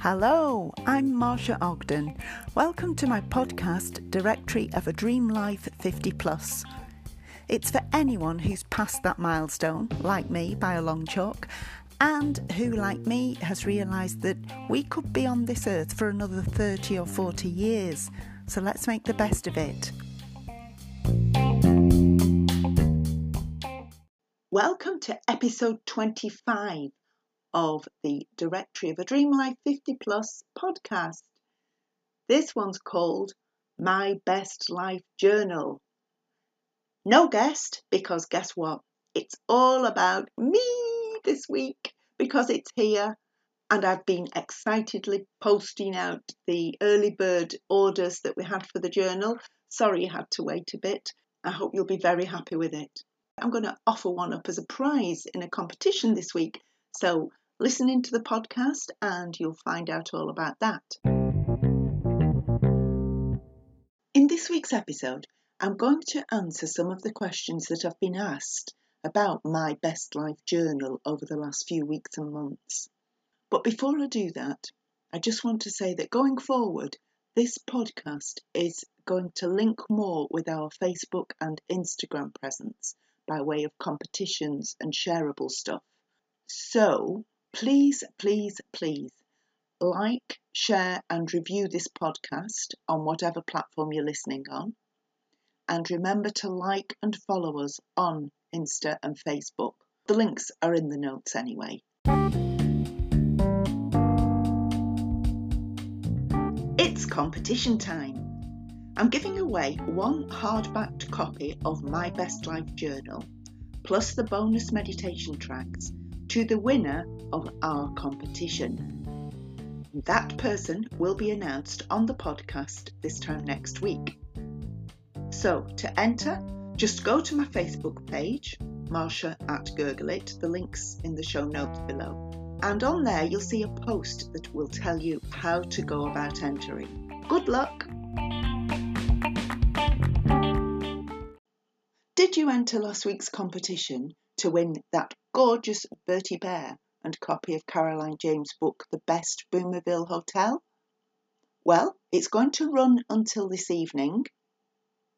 Hello, I'm Marcia Ogden. Welcome to my podcast, Directory of a Dream Life 50 Plus. It's for anyone who's passed that milestone, like me, by a long chalk, and who, like me, has realised that we could be on this earth for another 30 or 40 years. So let's make the best of it. Welcome to episode 25 of the Directory of a Dream Life 50 Plus podcast. This one's called My Best Life Journal. No guest, because guess what? It's all about me this week because it's here and I've been excitedly posting out the early bird orders that we had for the journal. Sorry you had to wait a bit. I hope you'll be very happy with it. I'm going to offer one up as a prize in a competition this week. So Listen into the podcast and you'll find out all about that. In this week's episode, I'm going to answer some of the questions that have been asked about my best life journal over the last few weeks and months. But before I do that, I just want to say that going forward, this podcast is going to link more with our Facebook and Instagram presence by way of competitions and shareable stuff. So Please, please, please like, share, and review this podcast on whatever platform you're listening on. And remember to like and follow us on Insta and Facebook. The links are in the notes anyway. It's competition time. I'm giving away one hardbacked copy of My Best Life Journal, plus the bonus meditation tracks to the winner of our competition. That person will be announced on the podcast this time next week. So, to enter, just go to my Facebook page, Marcia at Gurgle It, the link's in the show notes below. And on there, you'll see a post that will tell you how to go about entering. Good luck! You enter last week's competition to win that gorgeous Bertie Bear and copy of Caroline James' book The Best Boomerville Hotel? Well, it's going to run until this evening.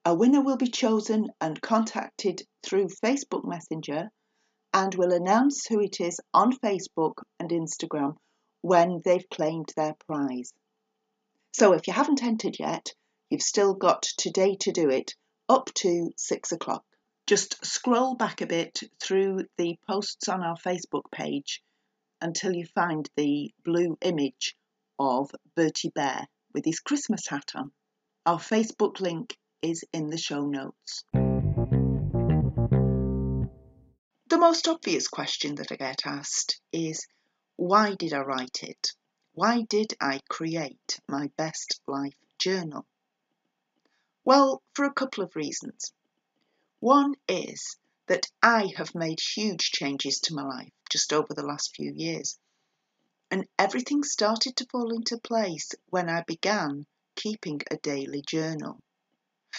A winner will be chosen and contacted through Facebook Messenger and will announce who it is on Facebook and Instagram when they've claimed their prize. So if you haven't entered yet, you've still got today to do it up to six o'clock just scroll back a bit through the posts on our Facebook page until you find the blue image of Bertie Bear with his Christmas hat on. Our Facebook link is in the show notes. The most obvious question that I get asked is why did I write it? Why did I create my best life journal? Well, for a couple of reasons. One is that I have made huge changes to my life just over the last few years. And everything started to fall into place when I began keeping a daily journal.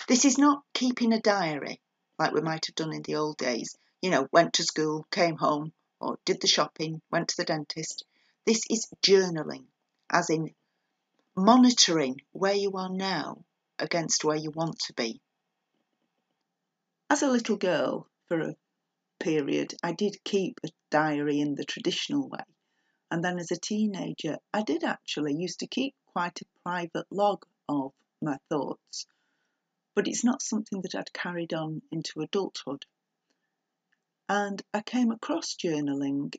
This is not keeping a diary like we might have done in the old days. You know, went to school, came home, or did the shopping, went to the dentist. This is journaling, as in monitoring where you are now against where you want to be. As a little girl, for a period, I did keep a diary in the traditional way. And then as a teenager, I did actually used to keep quite a private log of my thoughts. But it's not something that I'd carried on into adulthood. And I came across journaling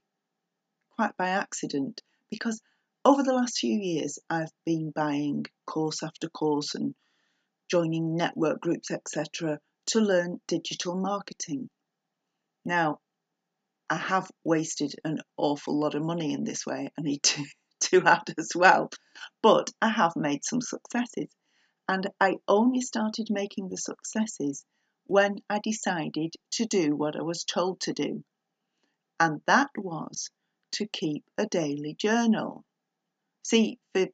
quite by accident because over the last few years I've been buying course after course and joining network groups, etc to learn digital marketing. Now, I have wasted an awful lot of money in this way. I need to, to add as well. But I have made some successes. And I only started making the successes when I decided to do what I was told to do. And that was to keep a daily journal. See, for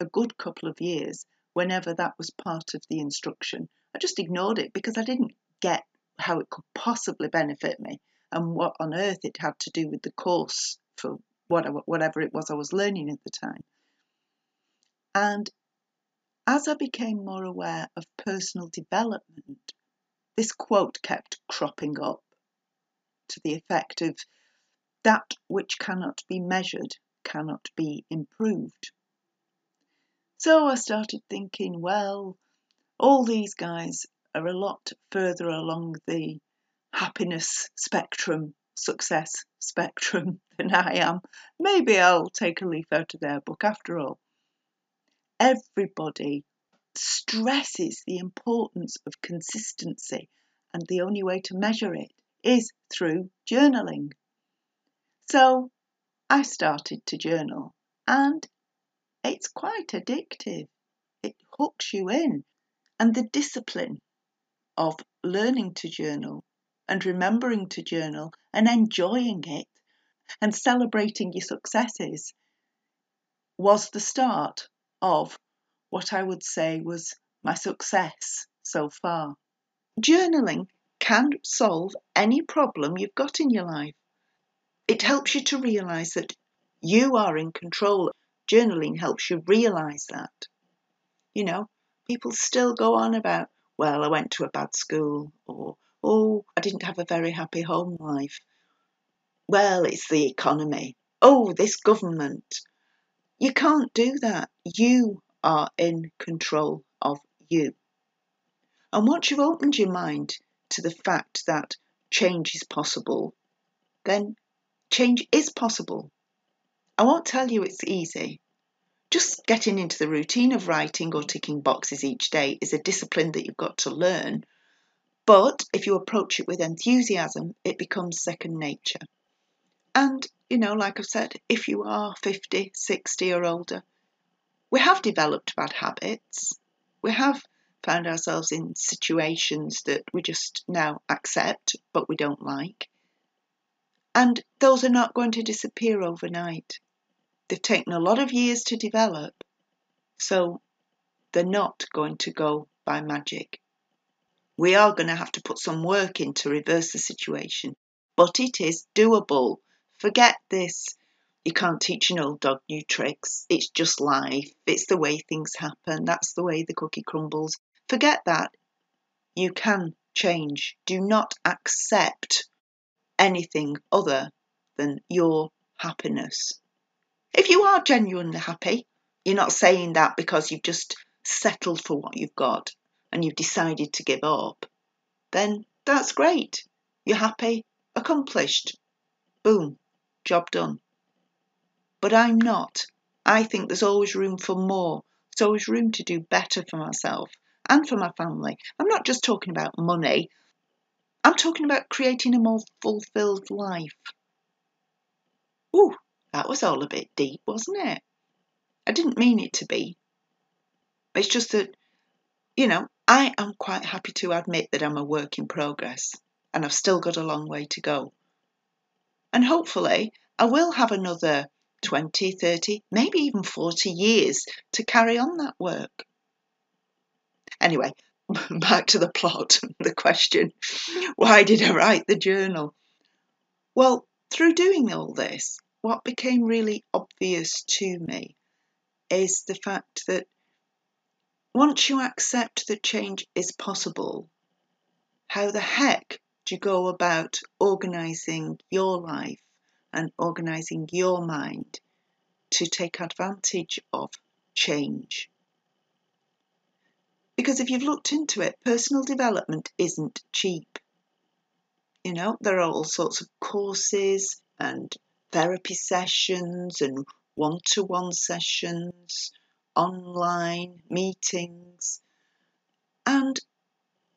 a good couple of years, whenever that was part of the instruction, I just ignored it because I didn't get how it could possibly benefit me. and what on earth it had to do with the course for whatever, it was I was learning at the time. And as I became more aware of personal development, this quote kept cropping up to the effect of that which cannot be measured cannot be improved. So I started thinking, well, all these guys are a lot further along the happiness spectrum, success spectrum than I am. Maybe I'll take a leaf out of their book after all. Everybody stresses the importance of consistency, and the only way to measure it is through journaling. So I started to journal, and it's quite addictive. It hooks you in. And the discipline of learning to journal and remembering to journal and enjoying it and celebrating your successes was the start of what I would say was my success so far. Journaling can solve any problem you've got in your life. It helps you to realize that you are in control. Journaling helps you realize that. You know, people still go on about, well, I went to a bad school, or, oh, I didn't have a very happy home life. Well, it's the economy. Oh, this government. You can't do that. You are in control of you. And once you've opened your mind to the fact that change is possible, then change is possible. I won't tell you it's easy. Just getting into the routine of writing or ticking boxes each day is a discipline that you've got to learn. But if you approach it with enthusiasm, it becomes second nature. And, you know, like I've said, if you are 50, 60 or older, we have developed bad habits. We have found ourselves in situations that we just now accept but we don't like. And those are not going to disappear overnight. They've taken a lot of years to develop, so they're not going to go by magic. We are going to have to put some work in to reverse the situation, but it is doable. Forget this. You can't teach an old dog new tricks. It's just life. It's the way things happen. That's the way the cookie crumbles. Forget that. You can change. Do not accept anything other than your happiness. If you are genuinely happy, you're not saying that because you've just settled for what you've got and you've decided to give up, then that's great. You're happy, accomplished. Boom, job done. But I'm not. I think there's always room for more. There's always room to do better for myself and for my family. I'm not just talking about money, I'm talking about creating a more fulfilled life. Ooh, that was all a bit deep, wasn't it? I didn't mean it to be. It's just that, you know, I am quite happy to admit that I'm a work in progress and I've still got a long way to go. And hopefully, I will have another 20, 30, maybe even 40 years to carry on that work. Anyway, back to the plot, the question why did I write the journal? Well, through doing all this, what became really obvious to me is the fact that once you accept that change is possible, how the heck do you go about organising your life and organising your mind to take advantage of change? Because if you've looked into it, personal development isn't cheap. You know, there are all sorts of courses and therapy sessions and one to one sessions, online meetings. And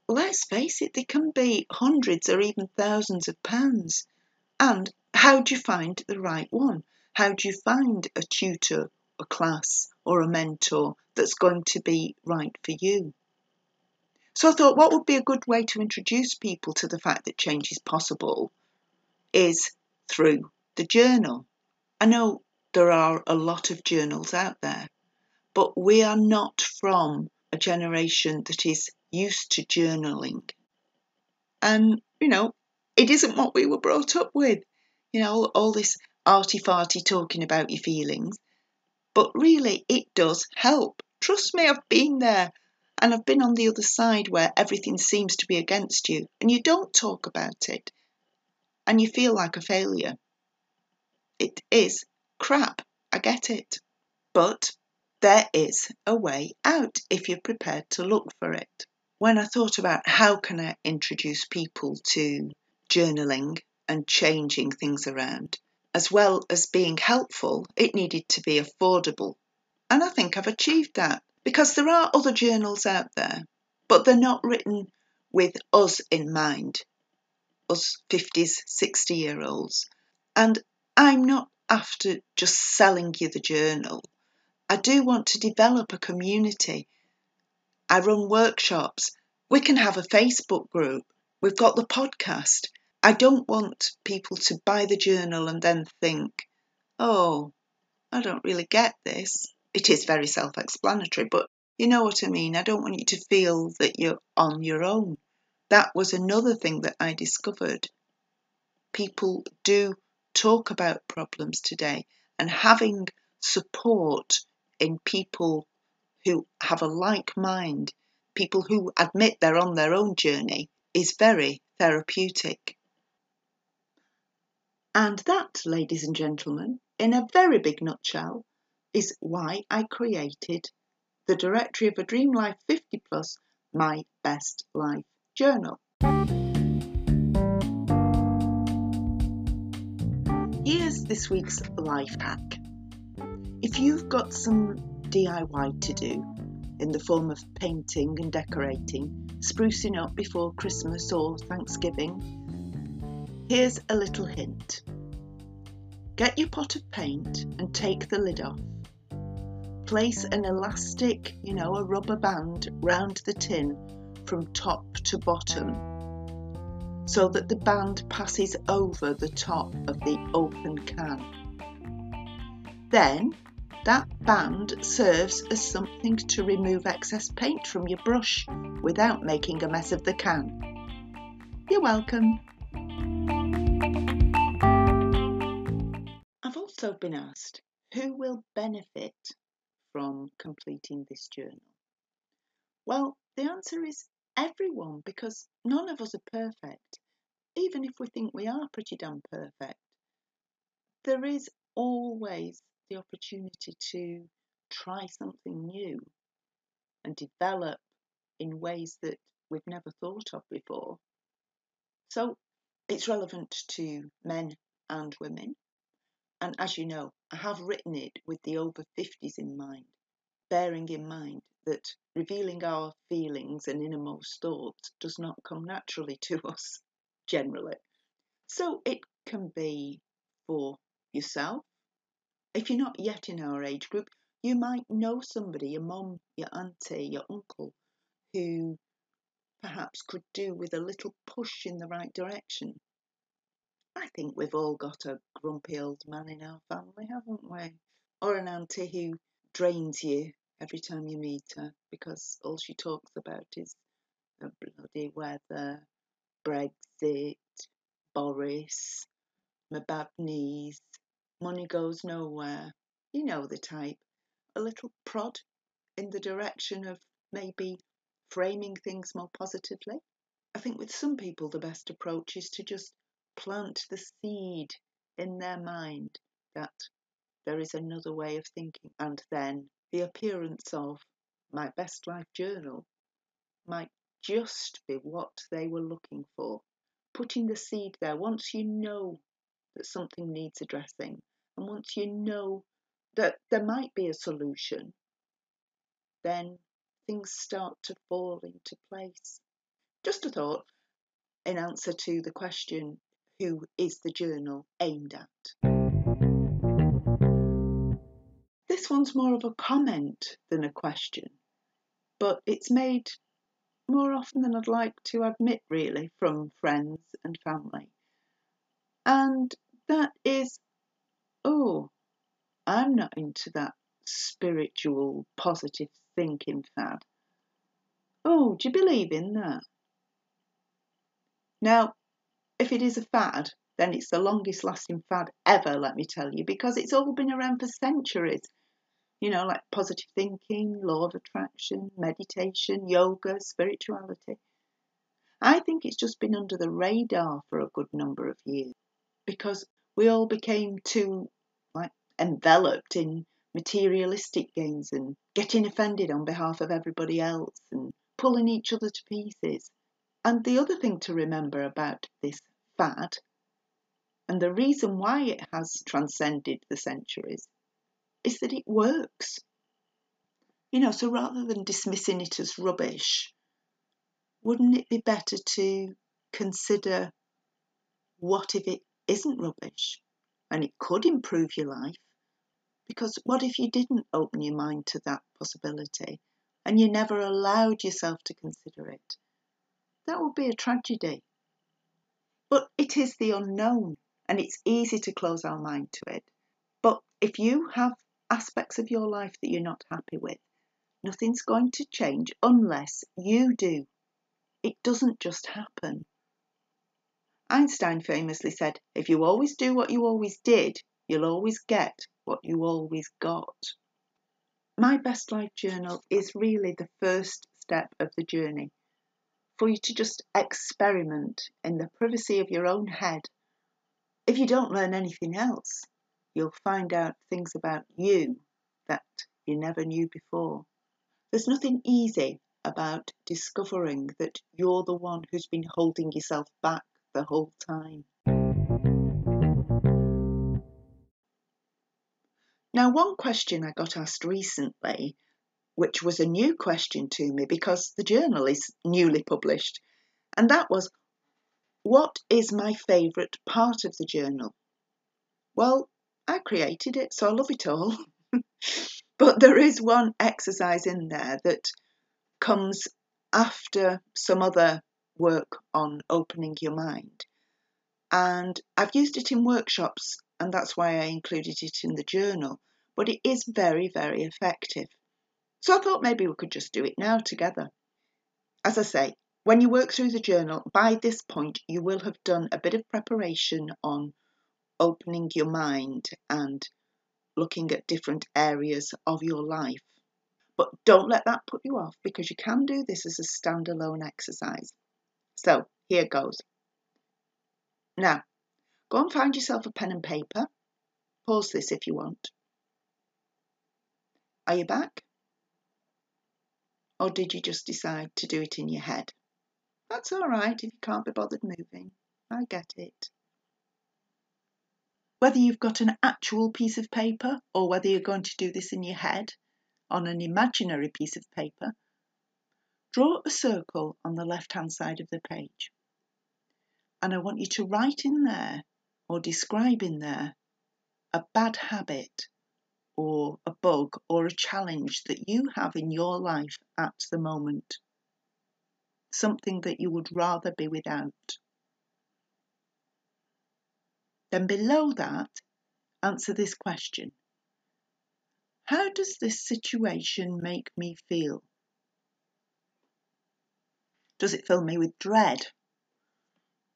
let's face it, they can be hundreds or even thousands of pounds. And how do you find the right one? How do you find a tutor, a class, or a mentor that's going to be right for you? So I thought, what would be a good way to introduce people to the fact that change is possible is through the journal. I know there are a lot of journals out there, but we are not from a generation that is used to journaling. And, you know, it isn't what we were brought up with. You know, all, all this arty farty talking about your feelings. But really, it does help. Trust me, I've been there. And I've been on the other side where everything seems to be against you and you don't talk about it and you feel like a failure. It is crap, I get it. But there is a way out if you're prepared to look for it. When I thought about how can I introduce people to journaling and changing things around, as well as being helpful, it needed to be affordable. And I think I've achieved that because there are other journals out there, but they're not written with us in mind, us 50s, 60 year olds. And I'm not after just selling you the journal. I do want to develop a community. I run workshops. We can have a Facebook group. We've got the podcast. I don't want people to buy the journal and then think, oh, I don't really get this. It is very self explanatory, but you know what I mean. I don't want you to feel that you're on your own. That was another thing that I discovered. People do talk about problems today, and having support in people who have a like mind, people who admit they're on their own journey, is very therapeutic. And that, ladies and gentlemen, in a very big nutshell, is why I created the directory of a Dream Life 50 Plus, my best life journal. Here's this week's life hack. If you've got some DIY to do in the form of painting and decorating, sprucing up before Christmas or Thanksgiving, here's a little hint. Get your pot of paint and take the lid off. Place an elastic, you know, a rubber band round the tin from top to bottom so that the band passes over the top of the open can. Then that band serves as something to remove excess paint from your brush without making a mess of the can. You're welcome. I've also been asked who will benefit from completing this journal. Well, the answer is everyone because none of us are perfect, even if we think we are pretty damn perfect. There is always the opportunity to try something new and develop in ways that we've never thought of before. So it's relevant to men and women. And as you know, I have written it with the over 50s in mind, bearing in mind that revealing our feelings and innermost thoughts does not come naturally to us, generally. So it can be for yourself. If you're not yet in our age group, you might know somebody, your mum, your auntie, your uncle, who perhaps could do with a little push in the right direction. I think we've all got a grumpy old man in our family, haven't we? Or an auntie who drains you every time you meet her because all she talks about is the bloody weather, Brexit, Boris, my bad knees, money goes nowhere. You know the type. A little prod in the direction of maybe framing things more positively. I think with some people, the best approach is to just plant the seed in their mind that there is another way of thinking, and then the appearance of my best life journal might just be what they were looking for. Putting the seed there once you know that something needs addressing, and once you know that there might be a solution, then things start to fall into place. Just a thought in answer to the question who is the journal aimed at? This one's more of a comment than a question, but it's made more often than I'd like to admit, really, from friends and family. And that is, oh, I'm not into that spiritual, positive thinking fad. Oh, do you believe in that? Now, if it is a fad, then it's the longest lasting fad ever, let me tell you, because it's all been around for centuries. You know, like positive thinking, law of attraction, meditation, yoga, spirituality. I think it's just been under the radar for a good number of years because we all became too like enveloped in materialistic gains and getting offended on behalf of everybody else and pulling each other to pieces. And the other thing to remember about this fad, and the reason why it has transcended the centuries, is that it works. You know, so rather than dismissing it as rubbish, wouldn't it be better to consider what if it isn't rubbish and it could improve your life? Because what if you didn't open your mind to that possibility and you never allowed yourself to consider it? That would be a tragedy. But it is the unknown and it's easy to close our mind to it. But if you have aspects of your life that you're not happy with, nothing's going to change unless you do. It doesn't just happen. Einstein famously said, if you always do what you always did, you'll always get what you always got. My best life journal is really the first step of the journey for you to just experiment in the privacy of your own head. If you don't learn anything else, you'll find out things about you that you never knew before. There's nothing easy about discovering that you're the one who's been holding yourself back the whole time. Now, one question I got asked recently, which was a new question to me because the journal is newly published, and that was what is my favourite part of the journal? Well, I created it, so I love it all. but there is one exercise in there that comes after some other work on opening your mind. And I've used it in workshops, and that's why I included it in the journal. But it is very, very effective. So I thought maybe we could just do it now together. As I say, when you work through the journal, by this point, you will have done a bit of preparation on opening your mind and looking at different areas of your life. But don't let that put you off because you can do this as a standalone exercise. So here goes. Now, go and find yourself a pen and paper. Pause this if you want. Are you back? Or did you just decide to do it in your head? That's all right if you can't be bothered moving. I get it. Whether you've got an actual piece of paper or whether you're going to do this in your head on an imaginary piece of paper, draw a circle on the left hand side of the page. And I want you to write in there or describe in there a bad habit or a bug or a challenge that you have in your life at the moment. Something that you would rather be without. Then below that, answer this question. How does this situation make me feel? Does it fill me with dread?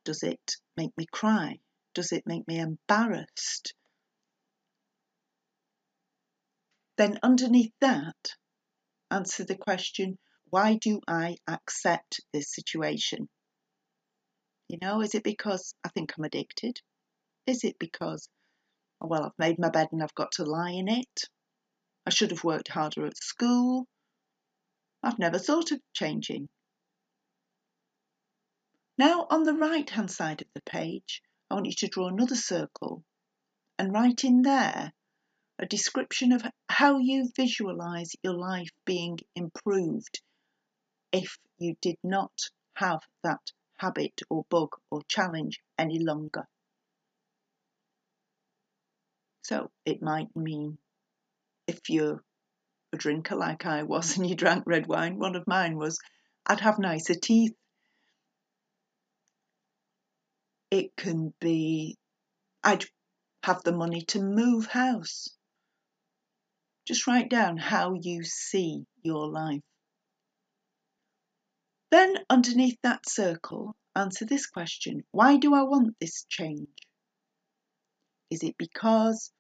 Does it make me cry? Does it make me embarrassed? Then, underneath that, answer the question why do I accept this situation? You know, is it because I think I'm addicted? Is it because, oh, well, I've made my bed and I've got to lie in it? I should have worked harder at school. I've never thought of changing. Now, on the right hand side of the page, I want you to draw another circle and write in there a description of how you visualize your life being improved if you did not have that habit or bug or challenge any longer. So it might mean if you're a drinker like I was and you drank red wine, one of mine was I'd have nicer teeth. It can be I'd have the money to move house. Just write down how you see your life. Then, underneath that circle, answer this question Why do I want this change? Is it because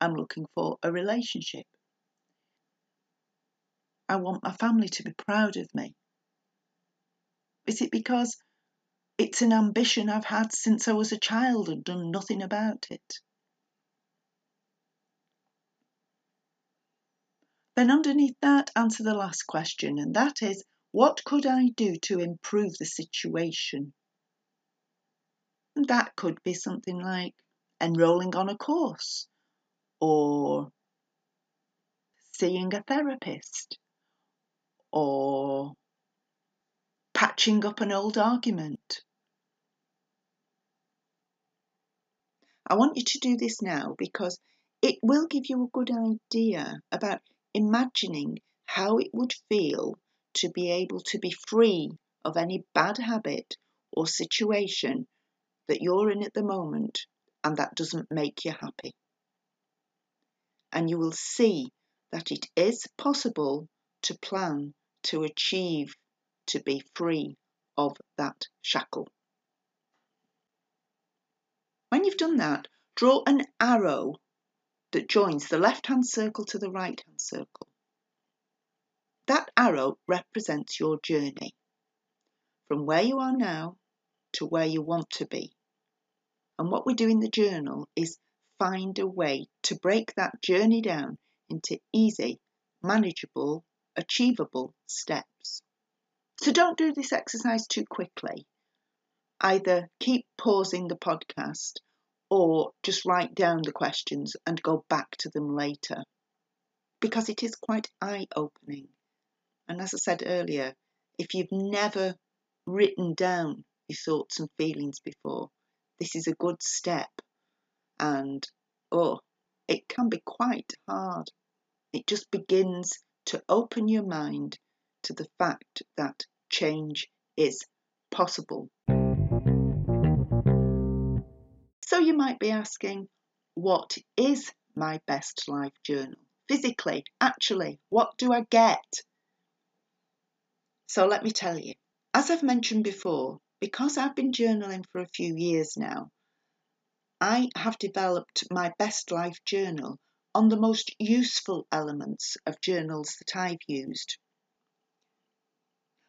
I'm looking for a relationship? I want my family to be proud of me. Is it because it's an ambition I've had since I was a child and done nothing about it? Then, underneath that, answer the last question, and that is what could I do to improve the situation? And that could be something like enrolling on a course or seeing a therapist or patching up an old argument. I want you to do this now because it will give you a good idea about imagining how it would feel to be able to be free of any bad habit or situation that you're in at the moment and that doesn't make you happy. And you will see that it is possible to plan to achieve to be free of that shackle. When you've done that, draw an arrow that joins the left hand circle to the right hand circle. That arrow represents your journey from where you are now to where you want to be. And what we do in the journal is find a way to break that journey down into easy, manageable, achievable steps. So don't do this exercise too quickly. Either keep pausing the podcast or just write down the questions and go back to them later because it is quite eye opening. And as I said earlier, if you've never written down your thoughts and feelings before, this is a good step. And oh, it can be quite hard. It just begins to open your mind to the fact that change is possible. So you might be asking, what is my best life journal? Physically, actually, what do I get? So let me tell you. As I've mentioned before, because I've been journaling for a few years now, I have developed my best life journal on the most useful elements of journals that I've used.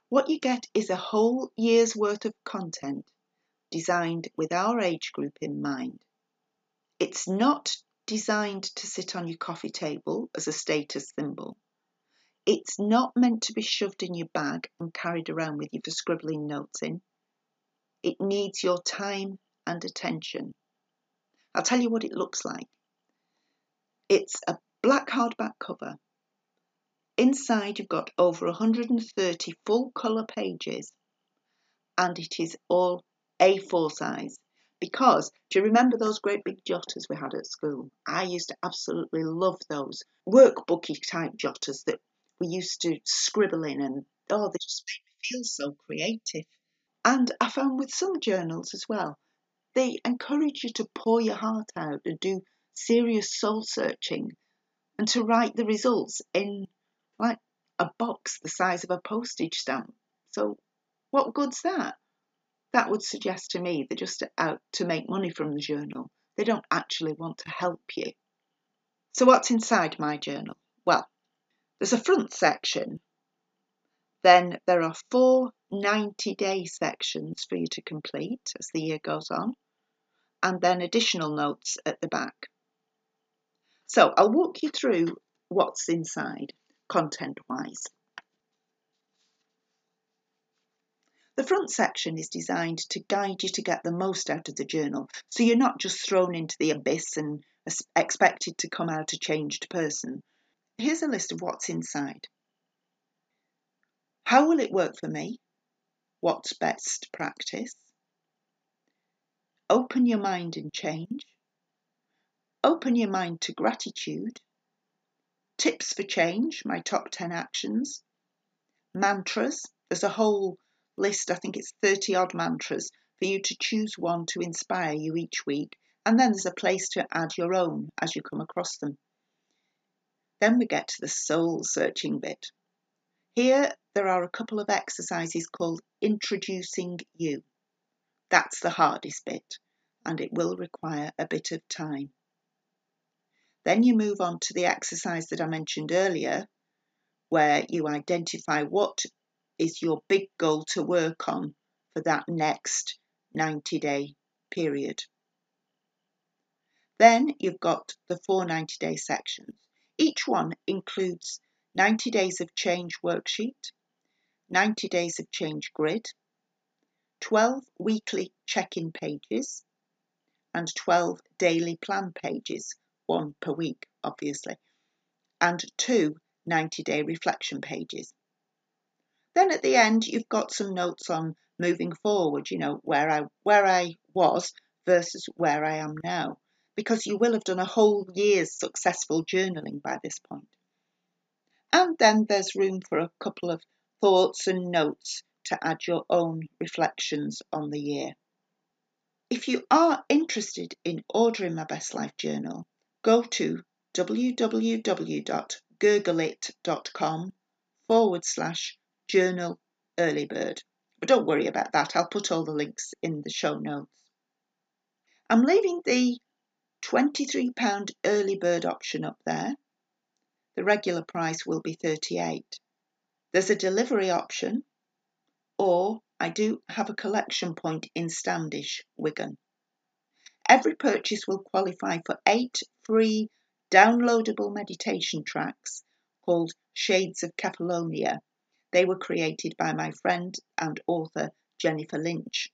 What you get is a whole year's worth of content designed with our age group in mind. It's not designed to sit on your coffee table as a status symbol. It's not meant to be shoved in your bag and carried around with you for scribbling notes in. It needs your time and attention. I'll tell you what it looks like. It's a black hardback cover. Inside, you've got over 130 full colour pages, and it is all a4 size. Because, do you remember those great big jotters we had at school? I used to absolutely love those workbooky type jotters that we used to scribble in, and oh, they just made me feel so creative. And I found with some journals as well, they encourage you to pour your heart out and do serious soul searching and to write the results in like a box the size of a postage stamp. So, what good's that? That would suggest to me they're just out to make money from the journal. They don't actually want to help you. So, what's inside my journal? Well, there's a front section, then there are four 90 day sections for you to complete as the year goes on, and then additional notes at the back. So, I'll walk you through what's inside content wise. The front section is designed to guide you to get the most out of the journal, so you're not just thrown into the abyss and expected to come out a changed person. Here's a list of what's inside. How will it work for me? What's best practice? Open your mind and change. Open your mind to gratitude. Tips for change, my top 10 actions. Mantras, there's a whole list, I think it's 30 odd mantras, for you to choose one to inspire you each week. And then there's a place to add your own as you come across them. Then we get to the soul searching bit. Here there are a couple of exercises called Introducing You. That's the hardest bit, and it will require a bit of time. Then you move on to the exercise that I mentioned earlier, where you identify what is your big goal to work on for that next 90 day period. Then you've got the four 90 day sections. Each one includes 90 days of change worksheet, 90 days of change grid, 12 weekly check in pages, and 12 daily plan pages, one per week, obviously, and two 90 day reflection pages. Then at the end, you've got some notes on moving forward, you know, where I, where I was versus where I am now, because you will have done a whole year's successful journaling by this point. And then there's room for a couple of thoughts and notes to add your own reflections on the year. If you are interested in ordering my Best Life Journal, go to www.gurgleit.com forward slash journal early bird. But don't worry about that, I'll put all the links in the show notes. I'm leaving the £23 early bird option up there. The regular price will be 38 There's a delivery option, or I do have a collection point in Standish, Wigan. Every purchase will qualify for eight free downloadable meditation tracks called Shades of Kephallonia. They were created by my friend and author Jennifer Lynch.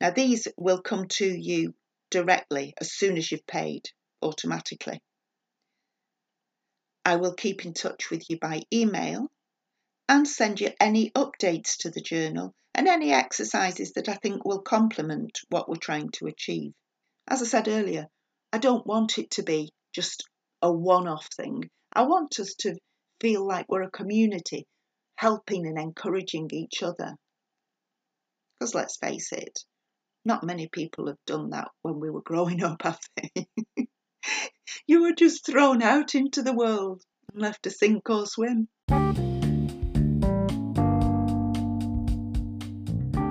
Now, these will come to you directly as soon as you've paid automatically. I will keep in touch with you by email and send you any updates to the journal and any exercises that I think will complement what we're trying to achieve. As I said earlier, I don't want it to be just a one off thing. I want us to feel like we're a community helping and encouraging each other. Because let's face it, not many people have done that when we were growing up, have they? you were just thrown out into the world and left to sink or swim.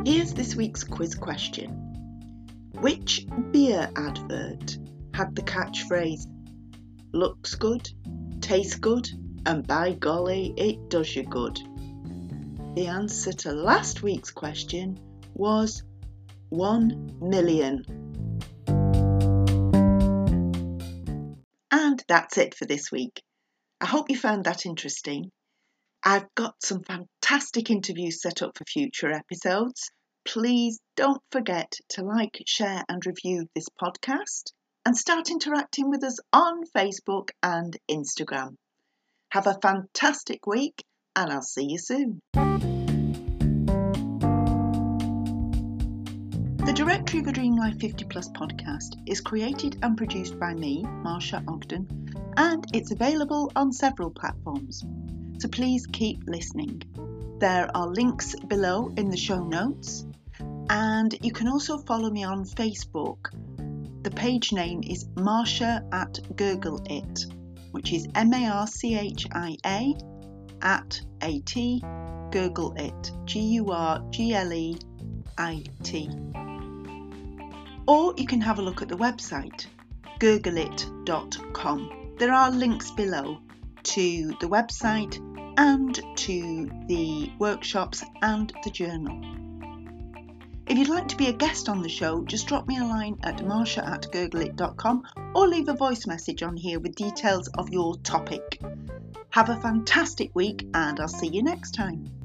Here's this week's quiz question Which beer advert had the catchphrase looks good, tastes good, and by golly, it does you good? The answer to last week's question was 1 million. That's it for this week. I hope you found that interesting. I've got some fantastic interviews set up for future episodes. Please don't forget to like, share, and review this podcast and start interacting with us on Facebook and Instagram. Have a fantastic week, and I'll see you soon. The Directory of a Dream Life 50 Plus podcast is created and produced by me, Marcia Ogden, and it's available on several platforms. So please keep listening. There are links below in the show notes, and you can also follow me on Facebook the page name is Marcia at Gurgle It, which is M A R C H I A at A T Gurgle It, G U R G L E I T. Or you can have a look at the website, gurgleit.com. There are links below to the website and to the workshops and the journal. If you'd like to be a guest on the show, just drop me a line at marcia at gurgleit.com or leave a voice message on here with details of your topic. Have a fantastic week and I'll see you next time.